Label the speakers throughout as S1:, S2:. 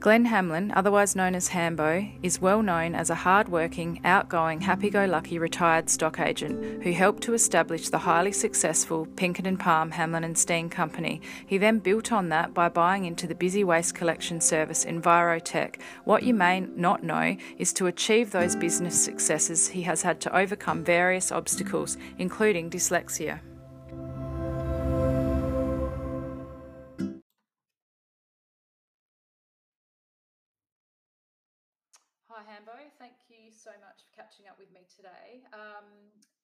S1: Glenn Hamlin, otherwise known as Hambo, is well known as a hard-working, outgoing, happy-go-lucky retired stock agent who helped to establish the highly successful Pinkerton Palm Hamlin and Steen company. He then built on that by buying into the busy waste collection service Envirotech. What you may not know is to achieve those business successes, he has had to overcome various obstacles, including dyslexia. Catching up with me today. Um,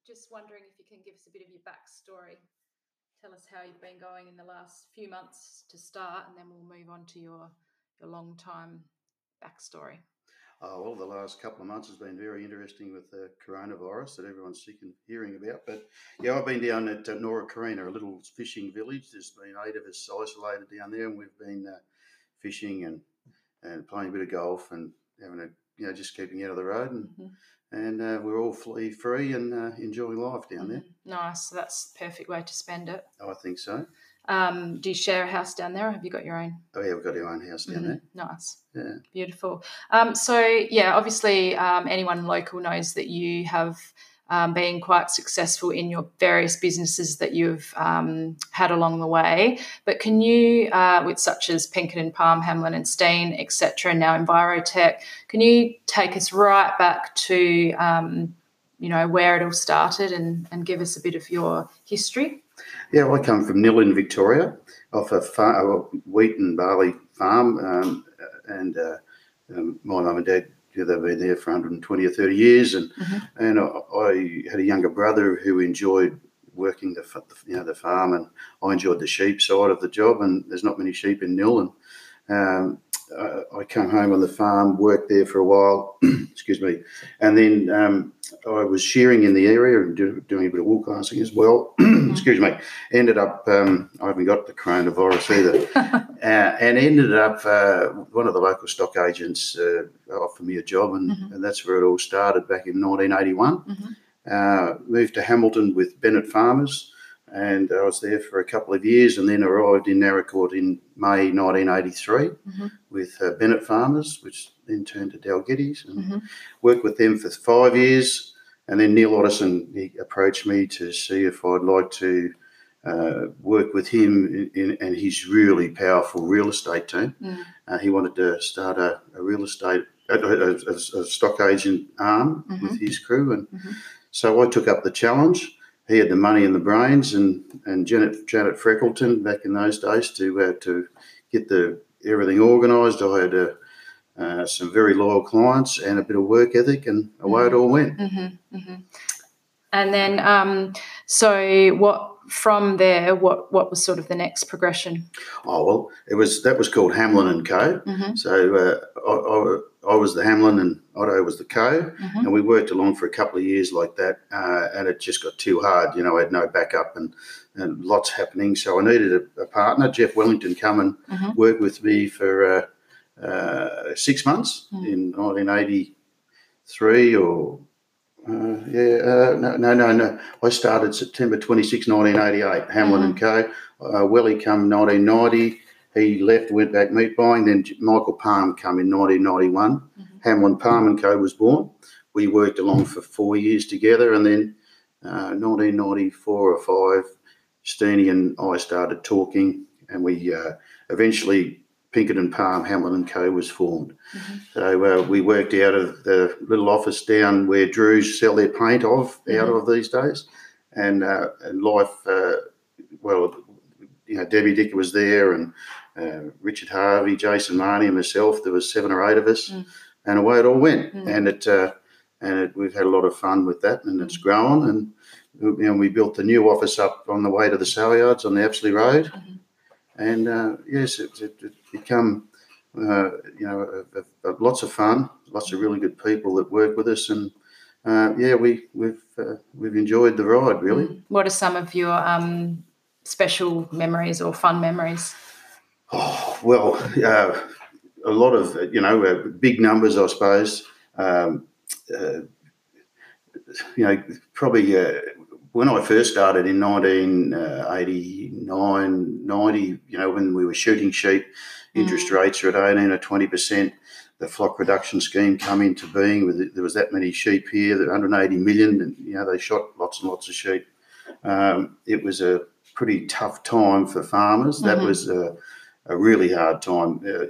S1: just wondering if you can give us a bit of your backstory. Tell us how you've been going in the last few months to start, and then we'll move on to your your long time backstory.
S2: Oh, well, the last couple of months has been very interesting with the coronavirus that everyone's sick and hearing about. But yeah, I've been down at uh, Nora Creina, a little fishing village. There's been eight of us isolated down there, and we've been uh, fishing and and playing a bit of golf and having a you know just keeping out of the road and. Mm-hmm. And uh, we're all flea free and uh, enjoying life down there.
S1: Mm-hmm. Nice. So that's the perfect way to spend it.
S2: Oh, I think so.
S1: Um, do you share a house down there, or have you got your own?
S2: Oh yeah, we've got our own house down mm-hmm. there.
S1: Nice.
S2: Yeah.
S1: Beautiful. Um, so yeah, obviously, um, anyone local knows that you have um, been quite successful in your various businesses that you've um, had along the way. But can you, uh, with such as Pinkerton, and Palm, Hamlin and Steen, etc., and now Envirotech, can you take us right back to um, you know where it all started and, and give us a bit of your history?
S2: Yeah, I come from Nhill in Victoria, off a farm, wheat and barley farm, um, and uh, um, my mum and dad they've been there for 120 or 30 years, and mm-hmm. and I, I, had a younger brother who enjoyed working the you know the farm, and I enjoyed the sheep side of the job. And there's not many sheep in Nhill, and um, uh, I came home on the farm, worked there for a while, excuse me, and then um, I was shearing in the area and do, doing a bit of wool casting as well. excuse me. Ended up, um, I haven't got the coronavirus either, uh, and ended up uh, one of the local stock agents uh, offered me a job, and, mm-hmm. and, that's where it all started back in 1981. Mm-hmm. Uh, moved to Hamilton with Bennett Farmers and I was there for a couple of years and then arrived in Naracoorte in May 1983 mm-hmm. with uh, Bennett Farmers, which then turned to Dalgetys and mm-hmm. worked with them for five years. And then Neil Ottison he approached me to see if I'd like to uh, work with him in, in, and his really powerful real estate team. Mm. Uh, he wanted to start a, a real estate, a, a, a, stock agent arm mm-hmm. with his crew. And mm-hmm. so I took up the challenge he had the money and the brains, and and Janet Janet Freckleton back in those days to uh, to get the everything organised. I had uh, uh, some very loyal clients and a bit of work ethic, and away mm-hmm. it all went.
S1: Mm-hmm, mm-hmm. And then, um, so what from there? What what was sort of the next progression?
S2: Oh well, it was that was called Hamlin and Co. Mm-hmm. So uh, I, I I was the Hamlin and Otto was the co, mm-hmm. and we worked along for a couple of years like that. Uh, and it just got too hard. You know, I had no backup and, and lots happening. So I needed a, a partner. Jeff Wellington come and mm-hmm. work with me for uh, uh, six months mm-hmm. in 1983 or. Uh, yeah, uh, no, no, no, no. I started September 26, 1988, Hamlin and mm-hmm. Co. Uh, Welly come 1990. He left, went back meat buying. Then Michael Palm come in 1991. Mm-hmm. Hamlin Palm and Co. was born. We worked along for four years together, and then uh, 1994 or five, Steenie and I started talking, and we uh, eventually Pinkerton Palm Hamlin and Co. was formed. Mm-hmm. So uh, we worked out of the little office down where Drews sell their paint of mm-hmm. out of these days, and uh, and life. Uh, well, you know, Debbie Dicker was there, and uh, Richard Harvey, Jason Marnie, and myself. There was seven or eight of us, mm. and away it all went. Mm. And it uh, and it, we've had a lot of fun with that, and it's mm. grown. And you know, we built the new office up on the way to the sale yards on the Apsley Road, mm-hmm. and uh, yes, it, it, it become uh, you know a, a, lots of fun, lots of really good people that work with us, and uh, yeah, we we've uh, we've enjoyed the ride really. Mm.
S1: What are some of your um, special memories or fun memories?
S2: Oh, well, uh, a lot of, you know, uh, big numbers, I suppose. Um, uh, you know, probably uh, when I first started in 1989, 90, you know, when we were shooting sheep, interest rates are at 18 or 20%. The flock reduction scheme come into being. With there was that many sheep here, 180 million, and you know they shot lots and lots of sheep. Um, it was a pretty tough time for farmers. That mm-hmm. was a, a, really hard time. Uh,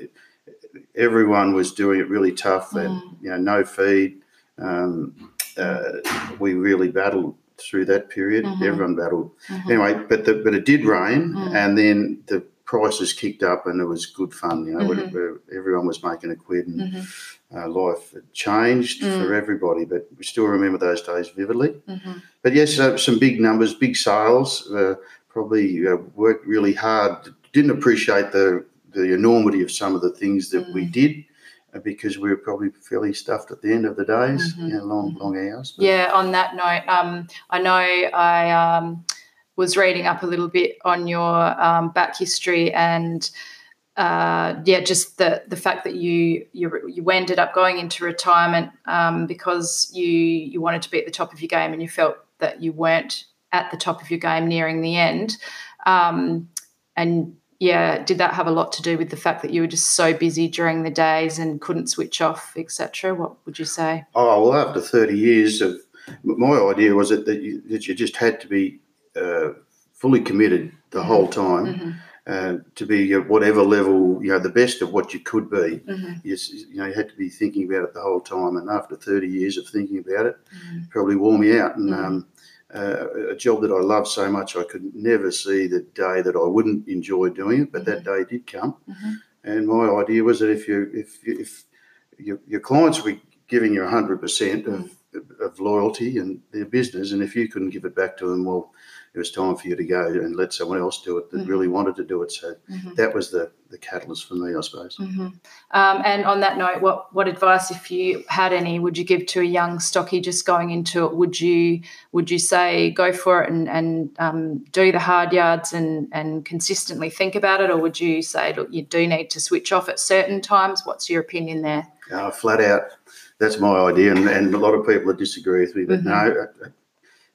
S2: everyone was doing it really tough. Mm. you know, no feed. Um, uh, we really battled through that period. Mm-hmm. Everyone battled. Mm-hmm. Anyway, but the, but it did rain, mm. and then the prices kicked up, and it was good fun. You know, mm-hmm. everyone was making a quid, and mm-hmm. uh, life had changed mm. for everybody. But we still remember those days vividly. Mm-hmm. But yes, uh, some big numbers, big sales. Uh, probably uh, worked really hard. Didn't appreciate the the enormity of some of the things that we mm. did because we were probably fairly stuffed at the end of the days, mm-hmm. you know, long, mm-hmm. long hours.
S1: But. Yeah, on that note, um, I know I um, was reading up a little bit on your um, back history and. Uh, yeah, just the the fact that you you you ended up going into retirement um, because you you wanted to be at the top of your game and you felt that you weren't at the top of your game nearing the end, um, and yeah, did that have a lot to do with the fact that you were just so busy during the days and couldn't switch off, etc.? What would you say?
S2: Oh well, after thirty years of my idea was that that you, that you just had to be uh, fully committed the mm-hmm. whole time. Mm-hmm. Uh, to be at whatever level, you know, the best of what you could be. Mm-hmm. You, you, know, you had to be thinking about it the whole time. And after 30 years of thinking about it, mm-hmm. probably wore me out. And mm-hmm. um, uh, a job that I love so much, I could never see the day that I wouldn't enjoy doing it. But mm-hmm. that day did come, mm-hmm. and my idea was that if you if if your, your clients were giving you hundred percent of mm-hmm. of loyalty and their business, and if you couldn't give it back to them, well, it was time for you to go and let someone else do it that mm-hmm. really wanted to do it. So mm-hmm. that was the the catalyst for me, I suppose.
S1: Mm-hmm. Um, and on that note, what what advice, if you had any, would you give to a young stocky just going into it? Would you would you say go for it and and um, do the hard yards and and consistently think about it, or would you say look, you do need to switch off at certain times? What's your opinion there?
S2: Uh, flat out, that's my idea, and, and a lot of people disagree with me. But mm-hmm. no, uh, uh,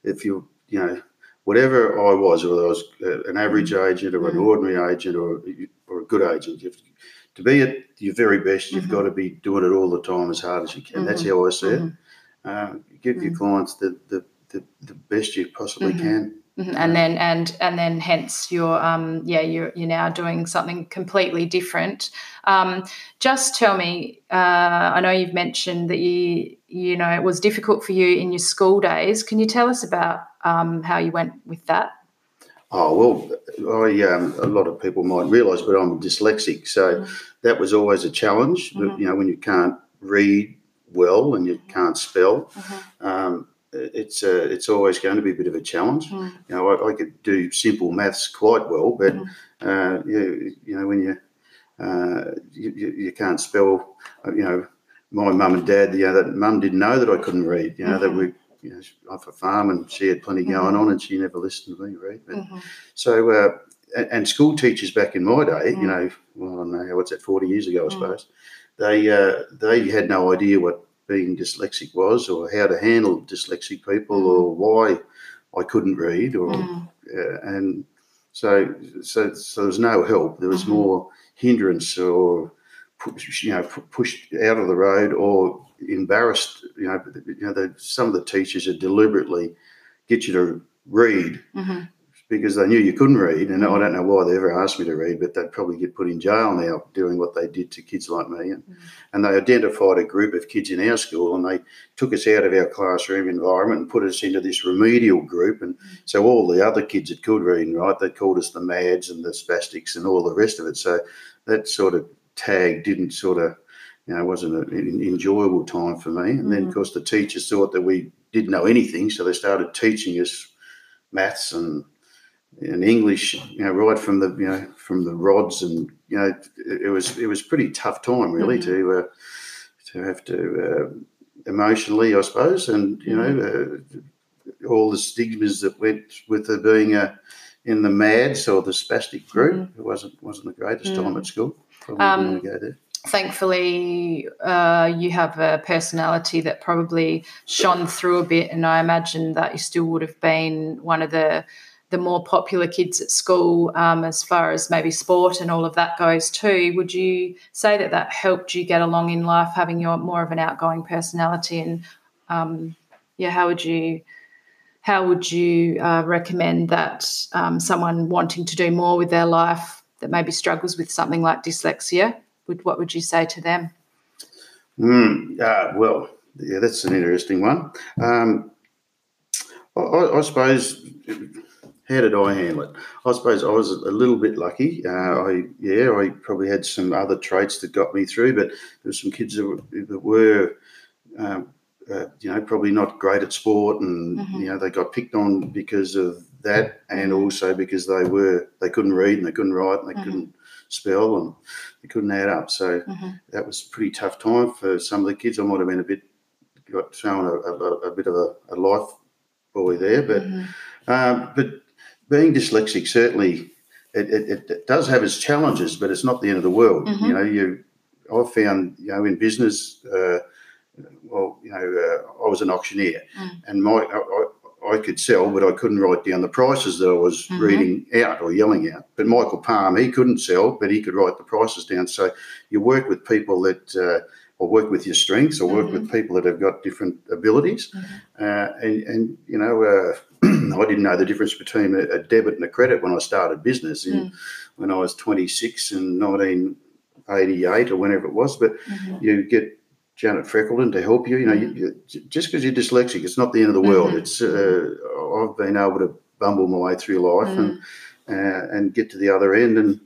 S2: if you you know whatever I was, whether I was uh, an average mm-hmm. agent or an mm-hmm. ordinary agent or, or a good agent, to, to be at your very best, you've mm-hmm. got to be doing it all the time as hard as you can. Mm-hmm. That's how I see it. Mm-hmm. Uh, give your mm-hmm. clients the, the, the, the, best you possibly can.
S1: And then and and then hence you're um yeah you're you're now doing something completely different. Um, just tell me, uh, I know you've mentioned that you you know it was difficult for you in your school days. Can you tell us about um, how you went with that?
S2: Oh well, I um, a lot of people might realise, but I'm dyslexic, so mm-hmm. that was always a challenge. Mm-hmm. You know, when you can't read well and you mm-hmm. can't spell, mm-hmm. um, it's uh, it's always going to be a bit of a challenge. Mm. You know, I, I, could do simple maths quite well, but mm. uh, you, you know when you, uh, you, you can't spell, uh, you know, my mum and dad, you know, that mum didn't know that I couldn't read. You know, mm-hmm. that we you know, off a farm and she had plenty mm-hmm. going on and she never listened to me right? But, mm-hmm. So, uh, and, and, school teachers back in my day, you know, well, I don't know, what's that, 40 years ago, I mm. suppose, they, uh, they had no idea what being dyslexic was or how to handle dyslexic people mm. or why I couldn't read or, mm. uh, and so, so, so there was no help. There was mm-hmm. more hindrance or, you know, pushed out of the road or embarrassed. You know, you know, the, some of the teachers would deliberately get you to read mm-hmm. because they knew you couldn't read, and mm-hmm. I don't know why they ever asked me to read, but they'd probably get put in jail now doing what they did to kids like me. And, mm-hmm. and they identified a group of kids in our school, and they took us out of our classroom environment and put us into this remedial group. And mm-hmm. so all the other kids that could read and write, they called us the Mads and the Spastics and all the rest of it. So that sort of tag didn't sort of you know, it wasn't an enjoyable time for me. And mm-hmm. then, of course, the teachers thought that we didn't know anything, so they started teaching us maths and and English, you know, right from the you know from the rods, and you know, it, it was it was pretty tough time really mm-hmm. to uh, to have to uh, emotionally, I suppose, and you know, mm-hmm. uh, all the stigmas that went with the being a in the MADS or the spastic group. Mm-hmm. It wasn't wasn't the greatest time at school. Probably um, didn't want to go there
S1: thankfully uh, you have a personality that probably shone through a bit and i imagine that you still would have been one of the the more popular kids at school, um, as far as maybe sport and all of that goes too. Would you say that that helped you get along in life, having your more of an outgoing personality? And um, yeah, how would you how would you uh, recommend that um, someone wanting to do more with their life that maybe struggles with something like dyslexia? Would what would you say to them?
S2: Mm, uh, well, yeah, that's an interesting one. Um, I, I, suppose. How did I handle it? I suppose I was a little bit lucky. Uh, I yeah, I probably had some other traits that got me through, but there were some kids that were, that were um, uh, you know, probably not great at sport, and mm-hmm. you know they got picked on because of that, and mm-hmm. also because they were they couldn't read and they couldn't write and they mm-hmm. couldn't spell and they couldn't add up. So mm-hmm. that was a pretty tough time for some of the kids. I might have been a bit got shown a, a, a bit of a, a, life boy there, but mm-hmm. um, but being dyslexic certainly it, it, it, does have its challenges, but it's not the end of the world. Mm-hmm. You know, you I've found you know in business. Uh, well, you know, uh, I was an auctioneer, mm. and my I, I, could sell, but I couldn't write down the prices that I was mm-hmm. reading out or yelling out. But Michael Palm, he couldn't sell, but he could write the prices down. So you work with people that. Uh, or work with your strengths, or work mm-hmm. with people that have got different abilities, mm-hmm. uh, and and you know uh, I didn't know the difference between a, debit and a credit when I started business in mm. when I was 26 in 1988 or whenever it was. But mm-hmm. you get Janet Freckleton to help you. You know, mm-hmm. you, just because you're dyslexic, it's not the end of the world. Mm-hmm. It's uh, I've been able to bumble my way through life mm-hmm. and uh, and get to the other end and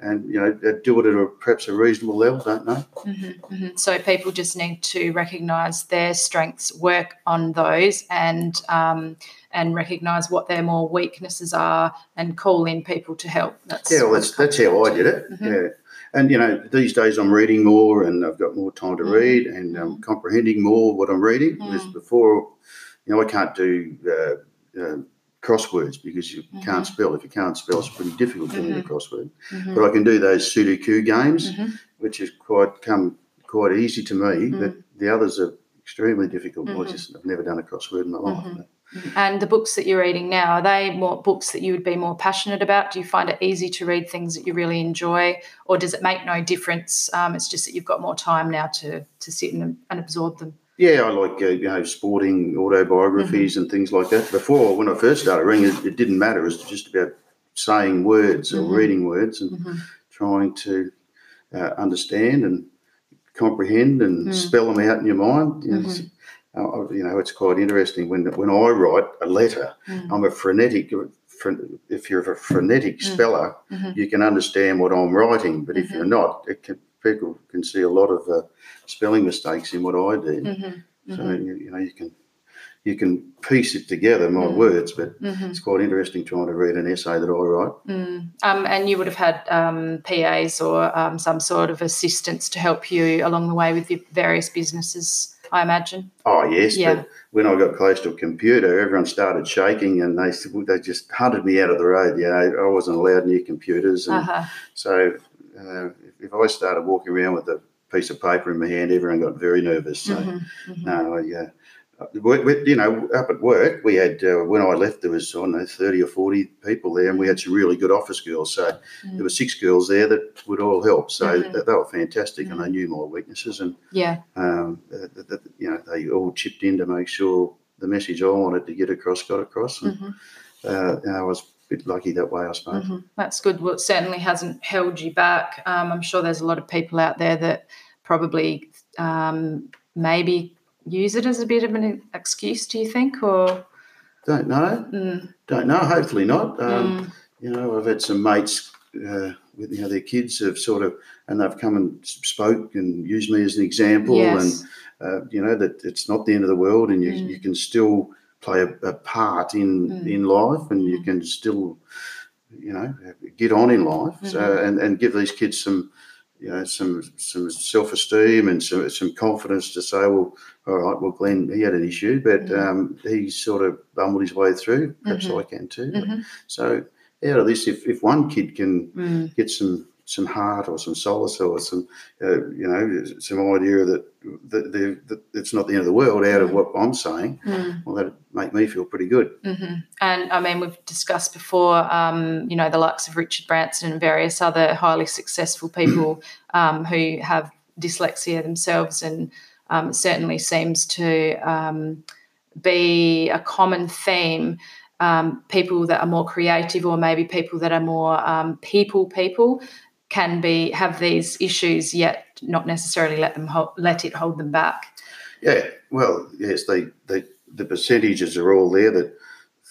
S2: and you know do it at a, perhaps a reasonable level. Don't know.
S1: Mm-hmm, mm-hmm. So people just need to recognise their strengths, work on those, and um, and recognise what their more weaknesses are, and call in people to help.
S2: That's yeah, well, that's that's how I did it. Yeah and you know these days I'm reading more and I've got more time to mm. read and I'm comprehending more what I'm reading. Mm. Whereas before, you know, I can't do uh, uh, crosswords because you mm-hmm. can't spell. If you can't spell, it's pretty difficult doing mm-hmm. a crossword. Mm-hmm. But I can do those Sudoku games, mm-hmm. which has quite come quite easy to me. But mm. the others are extremely difficult. I mm-hmm. just I've never done a crossword in my life.
S1: And the books that you're reading now, are they more books that you would be more passionate about? Do you find it easy to read things that you really enjoy, or does it make no difference? Um, it's just that you've got more time now to to sit and, and absorb them.
S2: Yeah, I like uh, you know sporting autobiographies mm-hmm. and things like that. Before, when I first started reading, it, it didn't matter. It was just about saying words or mm-hmm. reading words and mm-hmm. trying to uh, understand and comprehend and mm. spell them out in your mind. You know, mm-hmm uh, you know, it's quite interesting when when I write a letter. Mm. I'm a frenetic. If you're a frenetic mm. speller, mm-hmm. you can understand what I'm writing. But mm-hmm. if you're not, can, people can see a lot of uh, spelling mistakes in what I do. Mm-hmm. So mm-hmm. you, you, know, you can you can piece it together, my mm. words, but mm-hmm. it's quite interesting trying to read an essay that I write.
S1: Mm. Um, and you would have had um, PAs or um, some sort of assistance to help you along the way with your various businesses I imagine.
S2: Oh yes, yeah. but when I got close to a computer, everyone started shaking, and they they just hunted me out of the road. You know, I wasn't allowed near computers, and uh-huh. so uh, if I started walking around with a piece of paper in my hand, everyone got very nervous. So mm-hmm, mm-hmm. no, yeah you know, up at work, we had uh, when I left, there was I don't know thirty or forty people there, and we had some really good office girls. So mm. there were six girls there that would all help. So mm-hmm. they, they, were fantastic, mm. and they knew my weaknesses, and
S1: yeah,
S2: um, you know, they all chipped in to make sure the message I wanted to get across got across. And mm-hmm. uh, know, I was a bit lucky that way, I suppose.
S1: Mm-hmm. That's good. Well, it certainly hasn't held you back. Um, I'm sure there's a lot of people out there that probably um, maybe use it as a bit of an excuse, do you think? Or
S2: don't know. Mm. Don't know. Hopefully not. Um, mm. You know, I've had some mates uh, with you know their kids have sort of and they've come and spoke and used me as an example, yes. and uh, you know that it's not the end of the world, and you mm. you can still play a, a part in mm. in life, and you mm. can still you know get on in life, mm-hmm. so, and and give these kids some you know some some self esteem and some some confidence to say, well, all right, well, Glenn, he had an issue, but mm-hmm. um, he sort of bumbled his way through. Perhaps mm-hmm. I can too. Mm-hmm. So out of this, if, if one kid can mm. get some some heart or some solace or some, uh, you know, some idea that, that, that, it's not the end of the world out of what I'm saying, mm. well, that'd make me feel pretty good.
S1: Mm-hmm. And I mean, we've discussed before, um, you know, the likes of Richard Branson and various other highly successful people um, who have dyslexia themselves, and um, it certainly seems to um, be a common theme um, people that are more creative or maybe people that are more um, people people can be have these issues yet not necessarily let them hold, let it hold them back
S2: yeah well yes they, they the percentages are all there that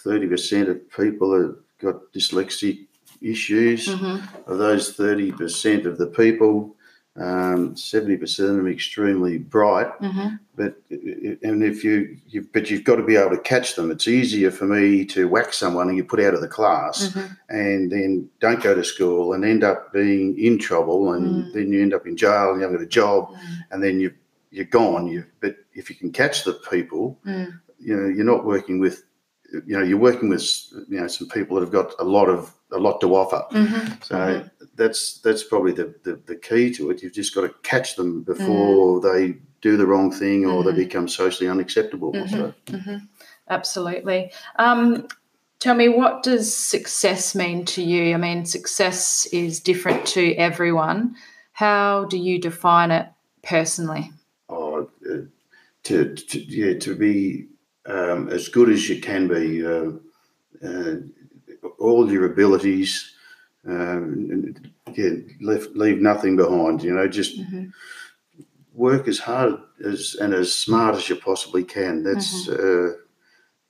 S2: 30% of people have got dyslexic issues mm-hmm. of those 30% of the people um, seventy percent of them extremely bright, mm-hmm. but and if you, you, but you've got to be able to catch them. It's easier for me to whack someone and you put out of the class, mm-hmm. and then don't go to school and end up being in trouble, and mm. then you end up in jail and you haven't got a job, mm. and then you you're gone. You but if you can catch the people, mm. you know you're not working with you know you're working with you know some people that have got a lot of a lot to offer. Mm-hmm. So mm-hmm. That's that's probably the, the, the key to it. You've just got to catch them before mm. they do the wrong thing or mm-hmm. they become socially unacceptable.
S1: Mm-hmm. So. Mm-hmm. Absolutely. Um, tell me, what does success mean to you? I mean, success is different to everyone. How do you define it personally?
S2: Oh, uh, to, to yeah, to be um, as good as you can be. Uh, uh, all your abilities, um, yeah, leave, leave nothing behind. You know, just mm-hmm. work as hard as and as smart as you possibly can. That's mm-hmm. uh,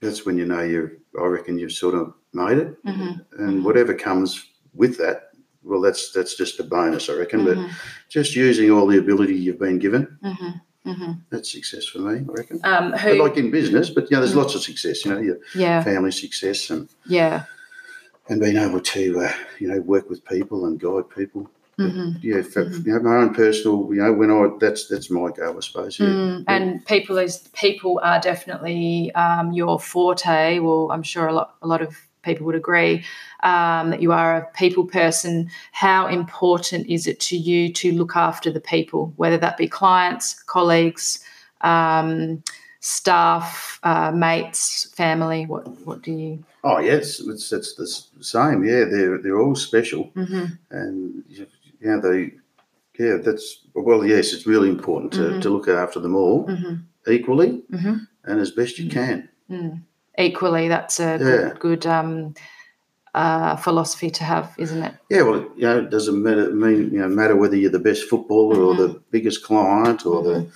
S2: that's when you know you. I reckon you've sort of made it, mm-hmm. and mm-hmm. whatever comes with that, well, that's that's just a bonus, I reckon. But mm-hmm. just using all the ability you've been given. Mm-hmm. Mm-hmm. That's success for me, I reckon. Um, who, like in business, but you know, there's mm. lots of success. You know, your yeah. family success and
S1: yeah,
S2: and being able to uh, you know work with people and guide people. Mm-hmm. Yeah, for, mm-hmm. you know, my own personal, you know, when I that's that's my goal, I suppose. Yeah. Mm,
S1: and people is people are definitely um, your forte. Well, I'm sure a lot a lot of people would agree um, that you are a people person. How important is it to you to look after the people, whether that be clients, colleagues, um, staff, uh, mates, family? What what do you?
S2: Oh yes, it's, it's the same. Yeah, they're they're all special, mm-hmm. and yeah, they yeah that's well yes, it's really important to, mm-hmm. to look after them all mm-hmm. equally mm-hmm. and as best you can.
S1: Mm equally. That's a yeah. good, good um, uh, philosophy to have, isn't it?
S2: Yeah, well, you know, it doesn't matter mean you know matter whether you're the best footballer mm-hmm. or the biggest client or mm-hmm.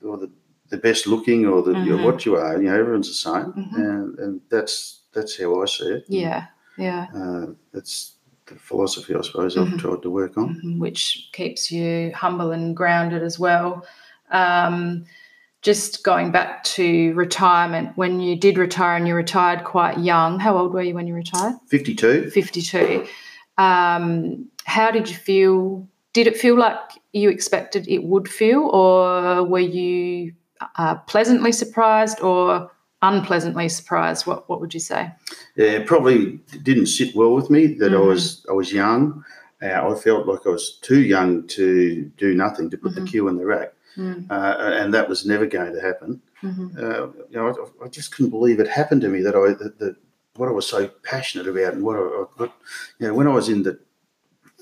S2: the or the, the best looking or the mm-hmm. you know, what you are. You know, everyone's the same, mm-hmm. and, and that's that's how I see it.
S1: Yeah, yeah.
S2: Uh, that's the philosophy, I suppose, I've mm-hmm. tried to work on,
S1: mm-hmm. which keeps you humble and grounded as well. Um, just going back to retirement, when you did retire and you retired quite young, how old were you when you retired?
S2: 52.
S1: 52. Um, how did you feel? Did it feel like you expected it would feel, or were you uh, pleasantly surprised or unpleasantly surprised? What What would you say?
S2: Yeah, probably didn't sit well with me that mm. I was I was young. Uh, I felt like I was too young to do nothing to put mm-hmm. the cue in the rack. Mm. Uh, and that was never going to happen. Mm-hmm. Uh, you know, I, I, just couldn't believe it happened to me that I that, that what I was so passionate about and what I, what, you know when I was in the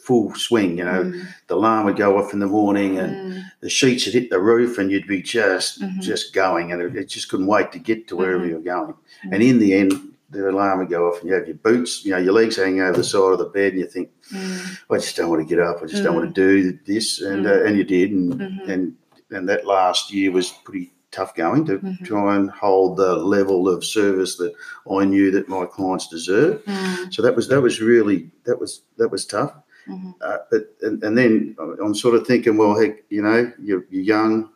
S2: full swing, you know, mm. the alarm would go off in the morning and mm. the sheets would hit the roof and you'd be just mm-hmm. just going and it, it, just couldn't wait to get to wherever mm-hmm. you're going. And in the end, the alarm would go off and you have your boots, you know, your legs hanging over the side of the bed and you think, mm. I just don't want to get up. I just don't want to do this. And, mm. uh, and you did. And, mm-hmm. and and that last year was pretty tough going to mm-hmm. try and hold the level of service that I knew that my clients deserve. Mm. So that was that was really that was that was tough. Mm-hmm. Uh, but and, and, then I'm sort of thinking, well, heck, you know, you're, you're young,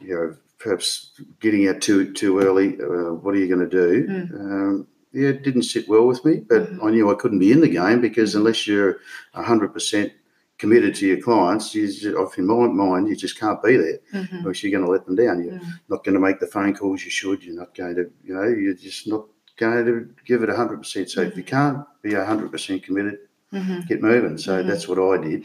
S2: you know, perhaps getting out too too early. Uh, what are you going to do? Mm. Um, yeah, it didn't sit well with me, but mm-hmm. I knew I couldn't be in the game because unless you're hundred percent committed to your clients, you just, off in my mind, you just can't be there, mm-hmm. or you're going to let them down. You're mm-hmm. not going to make the phone calls you should. You're not going to, you know, you're just not going to give it hundred percent. So mm-hmm. if you can't be hundred percent committed, mm-hmm. get moving. So mm-hmm. that's what I did.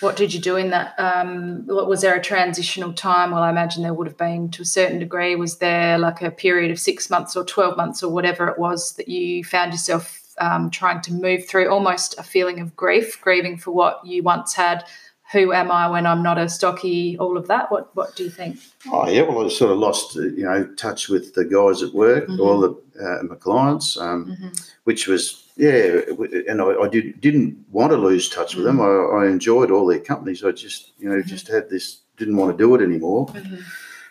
S1: What did you do in that? Um, was there a transitional time? Well, I imagine there would have been to a certain degree. Was there like a period of six months or 12 months or whatever it was that you found yourself um, trying to move through almost a feeling of grief, grieving for what you once had? Who am I when I'm not a stocky? All of that. What What do you think?
S2: Oh yeah, well I sort of lost you know touch with the guys at work, mm-hmm. all the uh, my clients, um, mm-hmm. which was yeah, and I, I, did, didn't want to lose touch with them. Mm-hmm. I, I, enjoyed all their companies. I just, you know, just had this, didn't want to do it anymore. Mm-hmm.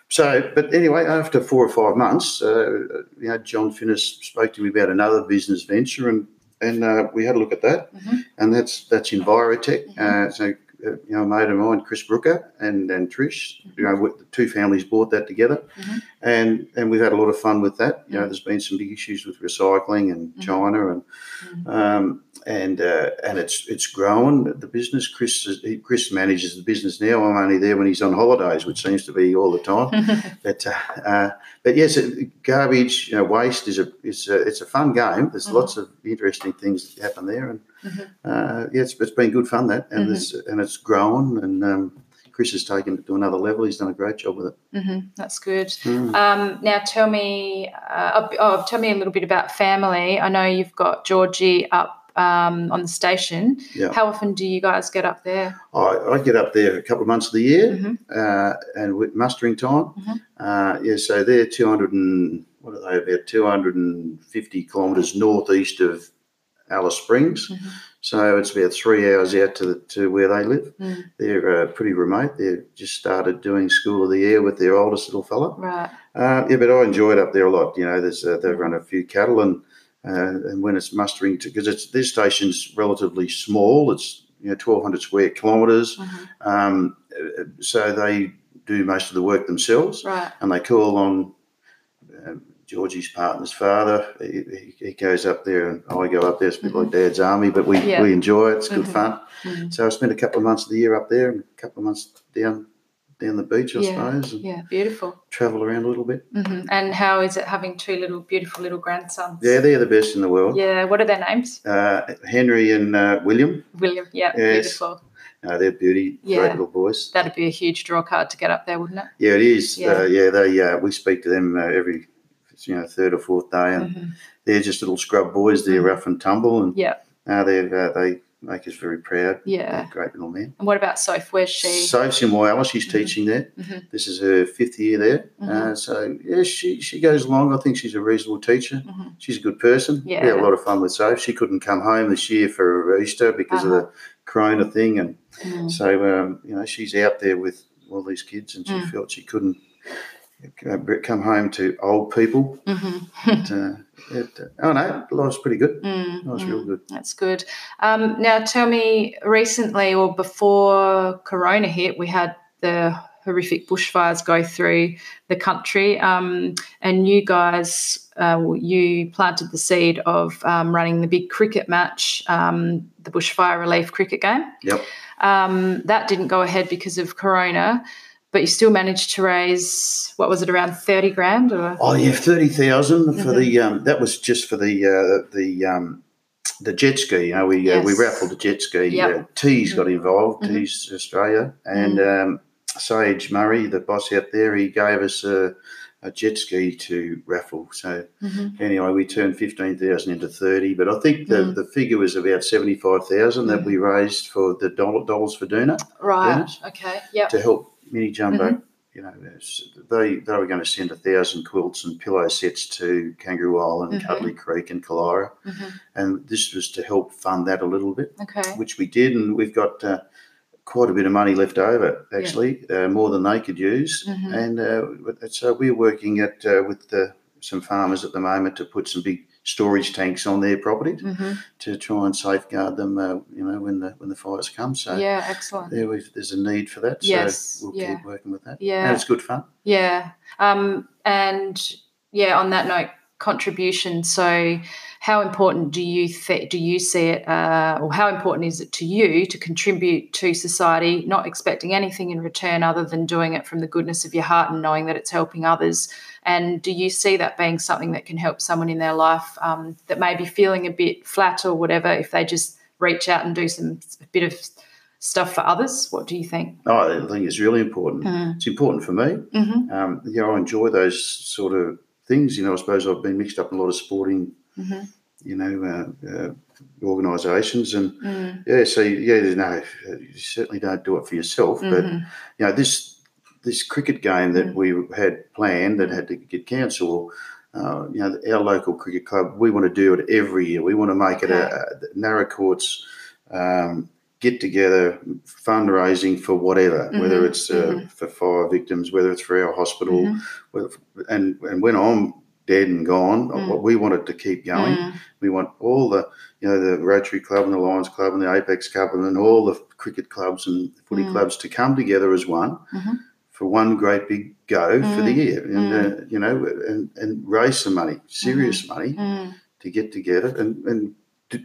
S2: So, but anyway, after four or five months, uh, you know, John Finnis spoke to me about another business venture, and and uh, we had a look at that, mm-hmm. and that's that's Envirotech. Mm-hmm. Uh, so you know, a mate of mine, Chris Brooker, and and Trish. You know, the two families bought that together, mm-hmm. and and we've had a lot of fun with that. You know, mm-hmm. there's been some big issues with recycling and mm-hmm. China, and mm-hmm. um, and uh, and it's it's grown the business. Chris Chris manages the business now. I'm only there when he's on holidays, which seems to be all the time. but uh, uh, but yes, garbage, you know, waste is a it's a, it's a fun game. There's mm-hmm. lots of interesting things that happen there, and mm-hmm. uh, yeah, it's, it's been good fun that, and mm-hmm. and it's grown, and um, Chris has taken it to another level. He's done a great job with it.
S1: Mm-hmm. That's good. Mm. Um, now, tell me, uh, oh, tell me a little bit about family. I know you've got Georgie up um, on the station. Yeah. How often do you guys get up there?
S2: I, I get up there a couple of months of the year, mm-hmm. uh, and with mustering time. Mm-hmm. Uh, yeah, so they're two hundred and what are they about two hundred and fifty kilometres northeast of Alice Springs. Mm-hmm. So it's about three hours out to the, to where they live. Mm. They're uh, pretty remote. They've just started doing School of the Air with their oldest little fella.
S1: Right. Uh,
S2: yeah, but I enjoy it up there a lot. You know, there's uh, they've run a few cattle and uh, and when it's mustering because it's this station's relatively small. It's you know 1,200 square kilometres, mm-hmm. um, so they do most of the work themselves,
S1: right.
S2: and they call on uh, Georgie's partner's father. He, he, goes up there, and I go up there. It's a bit mm-hmm. like Dad's army, but we, yeah. we enjoy it. It's good mm-hmm. fun. Mm-hmm. So I spent a couple of months of the year up there, and a couple of months down down the beach, I
S1: yeah,
S2: suppose.
S1: yeah, beautiful.
S2: Travel around a little bit.
S1: Mm-hmm. And how is it having two little beautiful little grandsons?
S2: Yeah, they're the best in the world.
S1: Yeah, what are their names?
S2: Uh, Henry and uh, William.
S1: William, yeah, yes. beautiful.
S2: No, they're beauty, yeah. great little boys.
S1: That'd be a huge draw card to get up there, wouldn't it?
S2: Yeah, it is. Yeah, uh, yeah they uh, we speak to them uh, every you know third or fourth day, and mm-hmm. they're just little scrub boys. They're mm-hmm. rough and tumble, and
S1: yeah,
S2: uh, they they make us very proud.
S1: Yeah.
S2: Great little man.
S1: And what about Soph? Where's she?
S2: Soph's in Whyalla. She's mm-hmm. teaching there. Mm-hmm. This is her fifth year there. Mm-hmm. Uh, so, yeah, she, she goes along. I think she's a reasonable teacher. Mm-hmm. She's a good person.
S1: Yeah.
S2: We had a lot of fun with Soph. She couldn't come home this year for Easter because uh-huh. of the uh-huh. corona thing. And mm. so, um, you know, she's out there with all these kids and she mm. felt she couldn't come home to old people. Mm-hmm. but, uh, it, uh, oh no, life's pretty good. Mm, life's real good.
S1: That's good. Um, now, tell me, recently or before Corona hit, we had the horrific bushfires go through the country, um, and you guys, uh, you planted the seed of um, running the big cricket match, um, the bushfire relief cricket game.
S2: Yep.
S1: Um, that didn't go ahead because of Corona but you still managed to raise what was it around thirty grand? Or?
S2: Oh yeah, thirty thousand for mm-hmm. the um, that was just for the uh, the um, the jet ski. You know, we yes. uh, we raffled the jet ski. Yep. Uh, Tees mm-hmm. got involved, mm-hmm. Tees Australia, and mm-hmm. um, Sage Murray, the boss out there, he gave us a, a jet ski to raffle. So mm-hmm. anyway, we turned fifteen thousand into thirty, but I think the, mm. the figure was about seventy five thousand that mm. we raised for the dollars for Doona.
S1: Right. Okay. Yeah.
S2: To help Mini Jumbuk, mm-hmm. you know, they they were going to send a thousand quilts and pillow sets to Kangaroo Island, mm-hmm. Cudlee Creek, and Keilira, mm-hmm. and this was to help fund that a little bit,
S1: okay.
S2: which we did, and we've got. Uh, quite a bit of money left over, actually, yeah. uh, more than they could use. Mm-hmm. And uh, so we're working at uh, with the, some farmers at the moment to put some big storage tanks on their properties mm-hmm. to try and safeguard them. Uh, you know, when the when the fires come. So
S1: yeah, excellent.
S2: There there's a need for that.
S1: Yes,
S2: so we'll
S1: yeah.
S2: keep working with that.
S1: Yeah,
S2: and it's good fun.
S1: Yeah, um, and yeah. On that note, contribution. So, how important do you th- do you see it, uh, or how important is it to you to contribute to society, not expecting anything in return other than doing it from the goodness of your heart and knowing that it's helping others? And do you see that being something that can help someone in their life um, that may be feeling a bit flat or whatever if they just reach out and do some a bit of stuff for others? What do you think?
S2: Oh, I think it's really important.
S1: Mm.
S2: It's important for me.
S1: Mm-hmm.
S2: Um, yeah, I enjoy those sort of things. You know, I suppose I've been mixed up in a lot of sporting,
S1: Mm-hmm.
S2: you know, uh, uh, organisations, and
S1: Mm.
S2: yeah, so yeah, no, you certainly don't do it for yourself. But
S1: Mhm.
S2: you know, this this cricket game that
S1: Mm.
S2: we had planned that had to get cancelled. Uh, you know, our local cricket club, we want to do it every year. We want to make it a, a Naracoorte um, get together fundraising for whatever, whether
S1: Mhm,
S2: it's uh,
S1: mhm.
S2: for fire victims, whether it's for our hospital,
S1: Mhm.
S2: and and when I'm dead and gone,
S1: Mm.
S2: we want it to keep going.
S1: Mm.
S2: We want all the, you know, the Rotary Club and the Lions Club and the Apex Club and all the cricket clubs and footy
S1: Mm.
S2: clubs to come together as one
S1: Mhm.
S2: for one great big go for the
S1: Mm.
S2: year, and uh, you know, and, and raise some money, serious money,
S1: Mm.
S2: to get together and and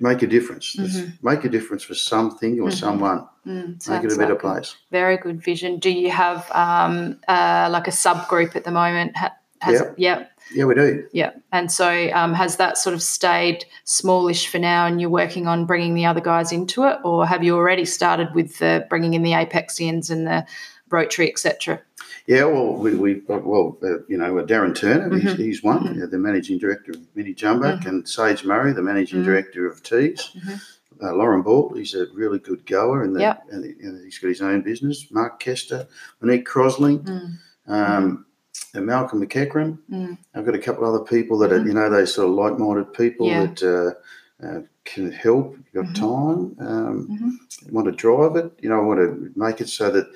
S2: make a difference.
S1: Mhm.
S2: Make a difference for something or
S1: Mhm.
S2: someone.
S1: Mm.
S2: Make it a better
S1: like
S2: place.
S1: Very good vision. Do you have um, uh, like a subgroup at the moment? Ha- has,
S2: Yep.
S1: yeah.
S2: Yeah, we do.
S1: Yeah, and so um, has that sort of stayed smallish for now, and you're working on bringing the other guys into it, or have you already started with the bringing in the Apexians and the Rotary, etc.?
S2: Yeah, well, we, we well, uh, you know, Darren Turner, he's,
S1: Mhm.
S2: he's one,
S1: Mhm.
S2: uh, the managing director of Mini Jumbuk,
S1: Mhm.
S2: and Sage Murray, the managing
S1: Mhm.
S2: director of Tees.
S1: Mhm.
S2: Uh, Lauren Ball, he's a really good goer, and,
S1: Yep.
S2: and, and he's got his own business. Mark Kester, Monique Crosling,
S1: Mm.
S2: um, and Malcolm McEachran.
S1: Mm.
S2: I've got a couple of other people that are,
S1: Mhm.
S2: you know, they sort of like-minded people
S1: Yeah.
S2: that uh, uh, can help. You've got
S1: Mhm.
S2: time, um,
S1: Mhm.
S2: want to drive it. You know, want to make it so that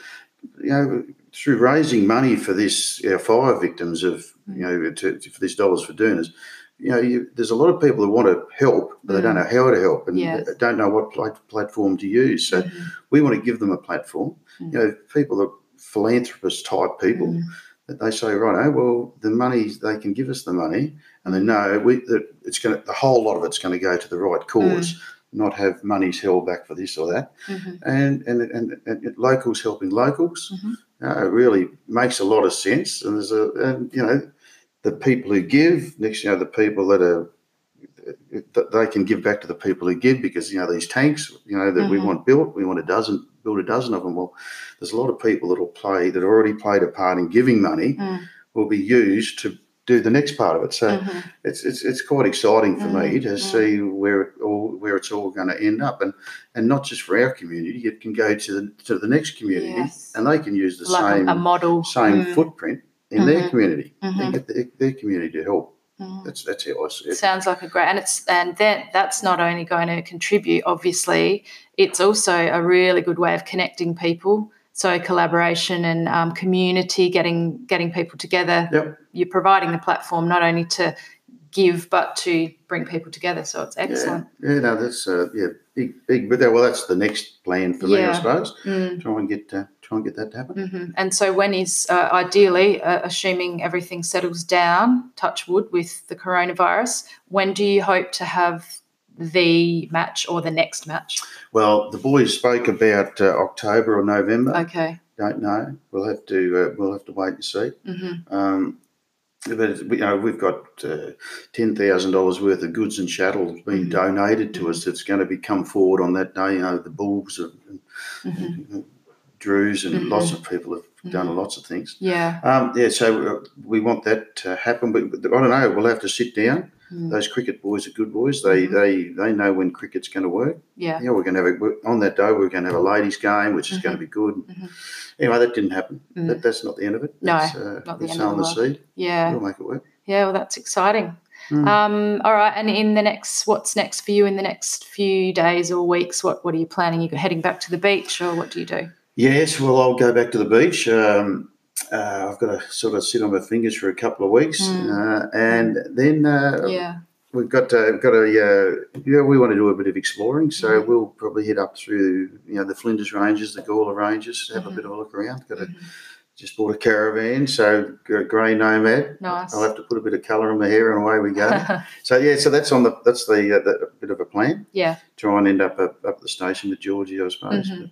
S2: you know through raising money for this our fire victims of you know to, to- for these dollars for Doonas. You know, you, there's a lot of people that want to help, but they don't know how to help and
S1: Mm. Yes.
S2: don't know what plat- platform to use. So
S1: Mhm.
S2: we want to give them a platform.
S1: Mm.
S2: You know, people that philanthropist type people
S1: Mm.
S2: That they say, right, oh, well, the money they can give us the money, and they know we that it's going to the whole lot of it's going to go to the right cause, not have monies held back for this or that,
S1: Mhm.
S2: and and and, and locals helping locals.
S1: Mhm.
S2: Uh, it really makes a lot of sense, and there's a and you know the people who give next, you know, the people that are that they can give back to the people who give because you know these tanks, you know, that we
S1: Mhm.
S2: want built, we want a dozen, build a dozen of them. Well, there's a lot of people that will play that already played a part in giving money
S1: Mm.
S2: will be used to do the next part of it. So
S1: Mhm.
S2: it's, it's it's quite exciting for me
S1: Mm,
S2: to
S1: mm.
S2: see where it all where it's all going to end up, and and not just for our community, it can go to the to the next community,
S1: Yes.
S2: and they can use the
S1: Like
S2: same
S1: a, model.
S2: same
S1: Mm.
S2: footprint in their
S1: Mhm.
S2: community and get their, their community to help.
S1: Mm.
S2: That's that's how I see it.
S1: Sounds like a great, and it's and then that's not only going to contribute. Obviously, it's also a really good way of connecting people. So collaboration and um, community, getting getting people together.
S2: Yep.
S1: You're providing the platform not only to give but to bring people together. So it's excellent.
S2: Yeah, yeah, no, that's uh, yeah, big, big. But that, well, that's the next plan for me, I suppose.
S1: Mm.
S2: Try and get uh, try and get that to happen.
S1: hmm And so, when is uh, ideally, uh, assuming everything settles down, touch wood with the coronavirus, when do you hope to have the match or the next match?
S2: Well, the boys spoke about uh, October or November.
S1: Okay.
S2: Don't know. We'll have to uh, we'll have to wait and see.
S1: hmm
S2: Um, but you know, we've got uh, ten thousand dollars worth of goods and chattels being
S1: Mhm.
S2: donated to us. That's going to be come forward on that day. You know, the bulls and,
S1: hmm
S2: and Drews and
S1: Mhm.
S2: lots of people have done lots of things.
S1: Yeah.
S2: Um, yeah, so uh, we want that to happen. But I don't know. We'll have to sit down.
S1: Mm.
S2: Those cricket boys are good boys. They
S1: Mhm.
S2: they they know when cricket's going to work.
S1: Yeah.
S2: Yeah, we're going to have a, on that day. We're going to have a ladies' game, which is going to be good.
S1: Mhm.
S2: Anyway, that didn't happen.
S1: Mm.
S2: That, that's not the end of it.
S1: No,
S2: That's, uh,
S1: not the end of the world.
S2: seed.
S1: Yeah.
S2: We'll make it work.
S1: Yeah. Well, that's exciting.
S2: Mm.
S1: Um, all right. And in the next, what's next for you in the next few days or weeks? What What are you planning? You heading back to the beach, or what do you do?
S2: Yes, well, I'll go back to the beach. Um, uh, I've got to sort of sit on my fingers for a couple of weeks,
S1: Mm.
S2: uh, and then uh,
S1: Yeah.
S2: we've got to, got a uh, yeah. We want to do a bit of exploring, so
S1: Mhm.
S2: we'll probably head up through you know the Flinders Ranges, the Gawler Ranges, have
S1: Mhm.
S2: a bit of a look around. Got a,
S1: Mhm.
S2: just bought a caravan, so grey nomad.
S1: Nice.
S2: I'll have to put a bit of colour in my hair, and away we go. so yeah, so that's on the that's the, uh, the bit of a plan.
S1: yeah.
S2: Try and end up up, up at the station with Georgie, I suppose.
S1: Mhm.
S2: But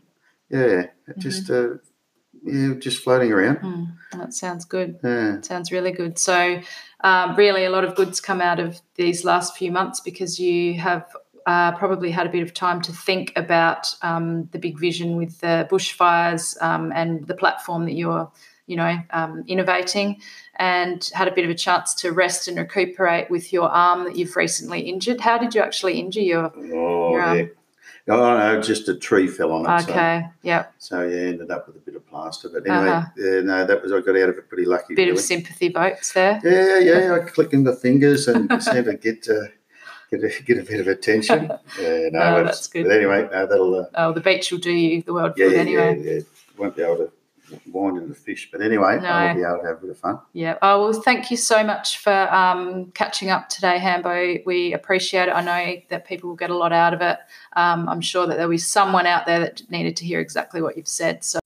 S2: yeah, just uh, yeah, just floating around.
S1: Mm, that sounds good.
S2: Yeah.
S1: Sounds really good. So, um, really, a lot of goods come out of these last few months because you have uh, probably had a bit of time to think about um, the big vision with the bushfires um, and the platform that you're, you know, um, innovating, and had a bit of a chance to rest and recuperate with your arm that you've recently injured. How did you actually injure your,
S2: Oh,
S1: your arm?
S2: Oh, no, just a tree fell on it. so-
S1: Okay, yep.
S2: So, yeah, ended up with a bit of plaster. But anyway,
S1: Uh-huh.
S2: yeah, no, that was, I got out of it pretty lucky.
S1: Bit
S2: really.
S1: of sympathy votes there.
S2: Yeah, yeah, I clicking the fingers and seem to get uh, get a, get a bit of attention. Yeah, no,
S1: Oh, that's good.
S2: But anyway, no, that'll uh,
S1: Oh, the beach will do you the world
S2: yeah,
S1: good anyway.
S2: yeah, yeah. Won't be able to wind into the fish, but anyway,
S1: No.
S2: I'll be able to have a bit of fun.
S1: Yeah. Oh, well, thank you so much for um, catching up today, Hambo. We appreciate it. I know that people will get a lot out of it. Um, I'm sure that there'll be someone out there that needed to hear exactly what you've said. So.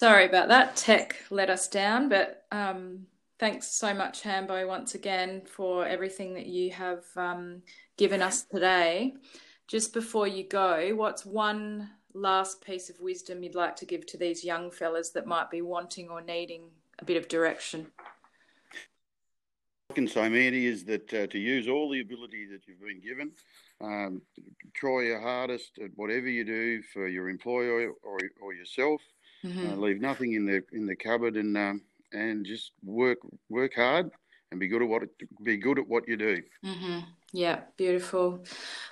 S1: Sorry about that. Tech let us down, but um, thanks so much, Hambo, once again for everything that you have um, given us today. Just before you go, what's one last piece of wisdom you'd like to give to these young fellas that might be wanting or needing a bit of direction?
S3: I can say, Mandy, is that uh, to use all the ability that you've been given, um, try your hardest at whatever you do for your employer or, or yourself.
S1: Mm-hmm.
S3: Uh, leave nothing in the in the cupboard, and um, and just work work hard and be good at what be good at what you do.
S1: Mm-hmm. Yeah, beautiful.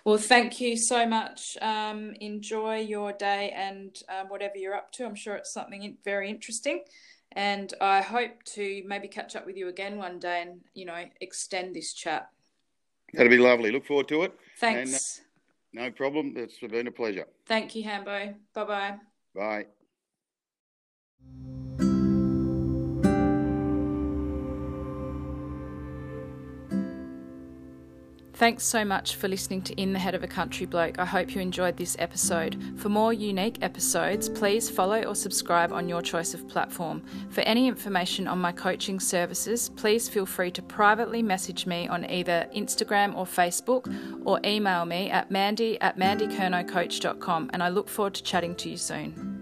S1: Well, thank you so much. Um, enjoy your day and um, whatever you're up to. I'm sure it's something very interesting. And I hope to maybe catch up with you again one day and, you know, extend this chat.
S3: That'll be lovely. Look forward to it.
S1: Thanks.
S3: No problem. It's been a pleasure.
S1: Thank you, Hambo. Bye bye.
S3: Bye.
S1: Thanks so much for listening to In the Head of a Country Bloke. I hope you enjoyed this episode. For more unique episodes, please follow or subscribe on your choice of platform. For any information on my coaching services, please feel free to privately message me on either Instagram or Facebook or email me at mandy at mandykernocoach.com and I look forward to chatting to you soon.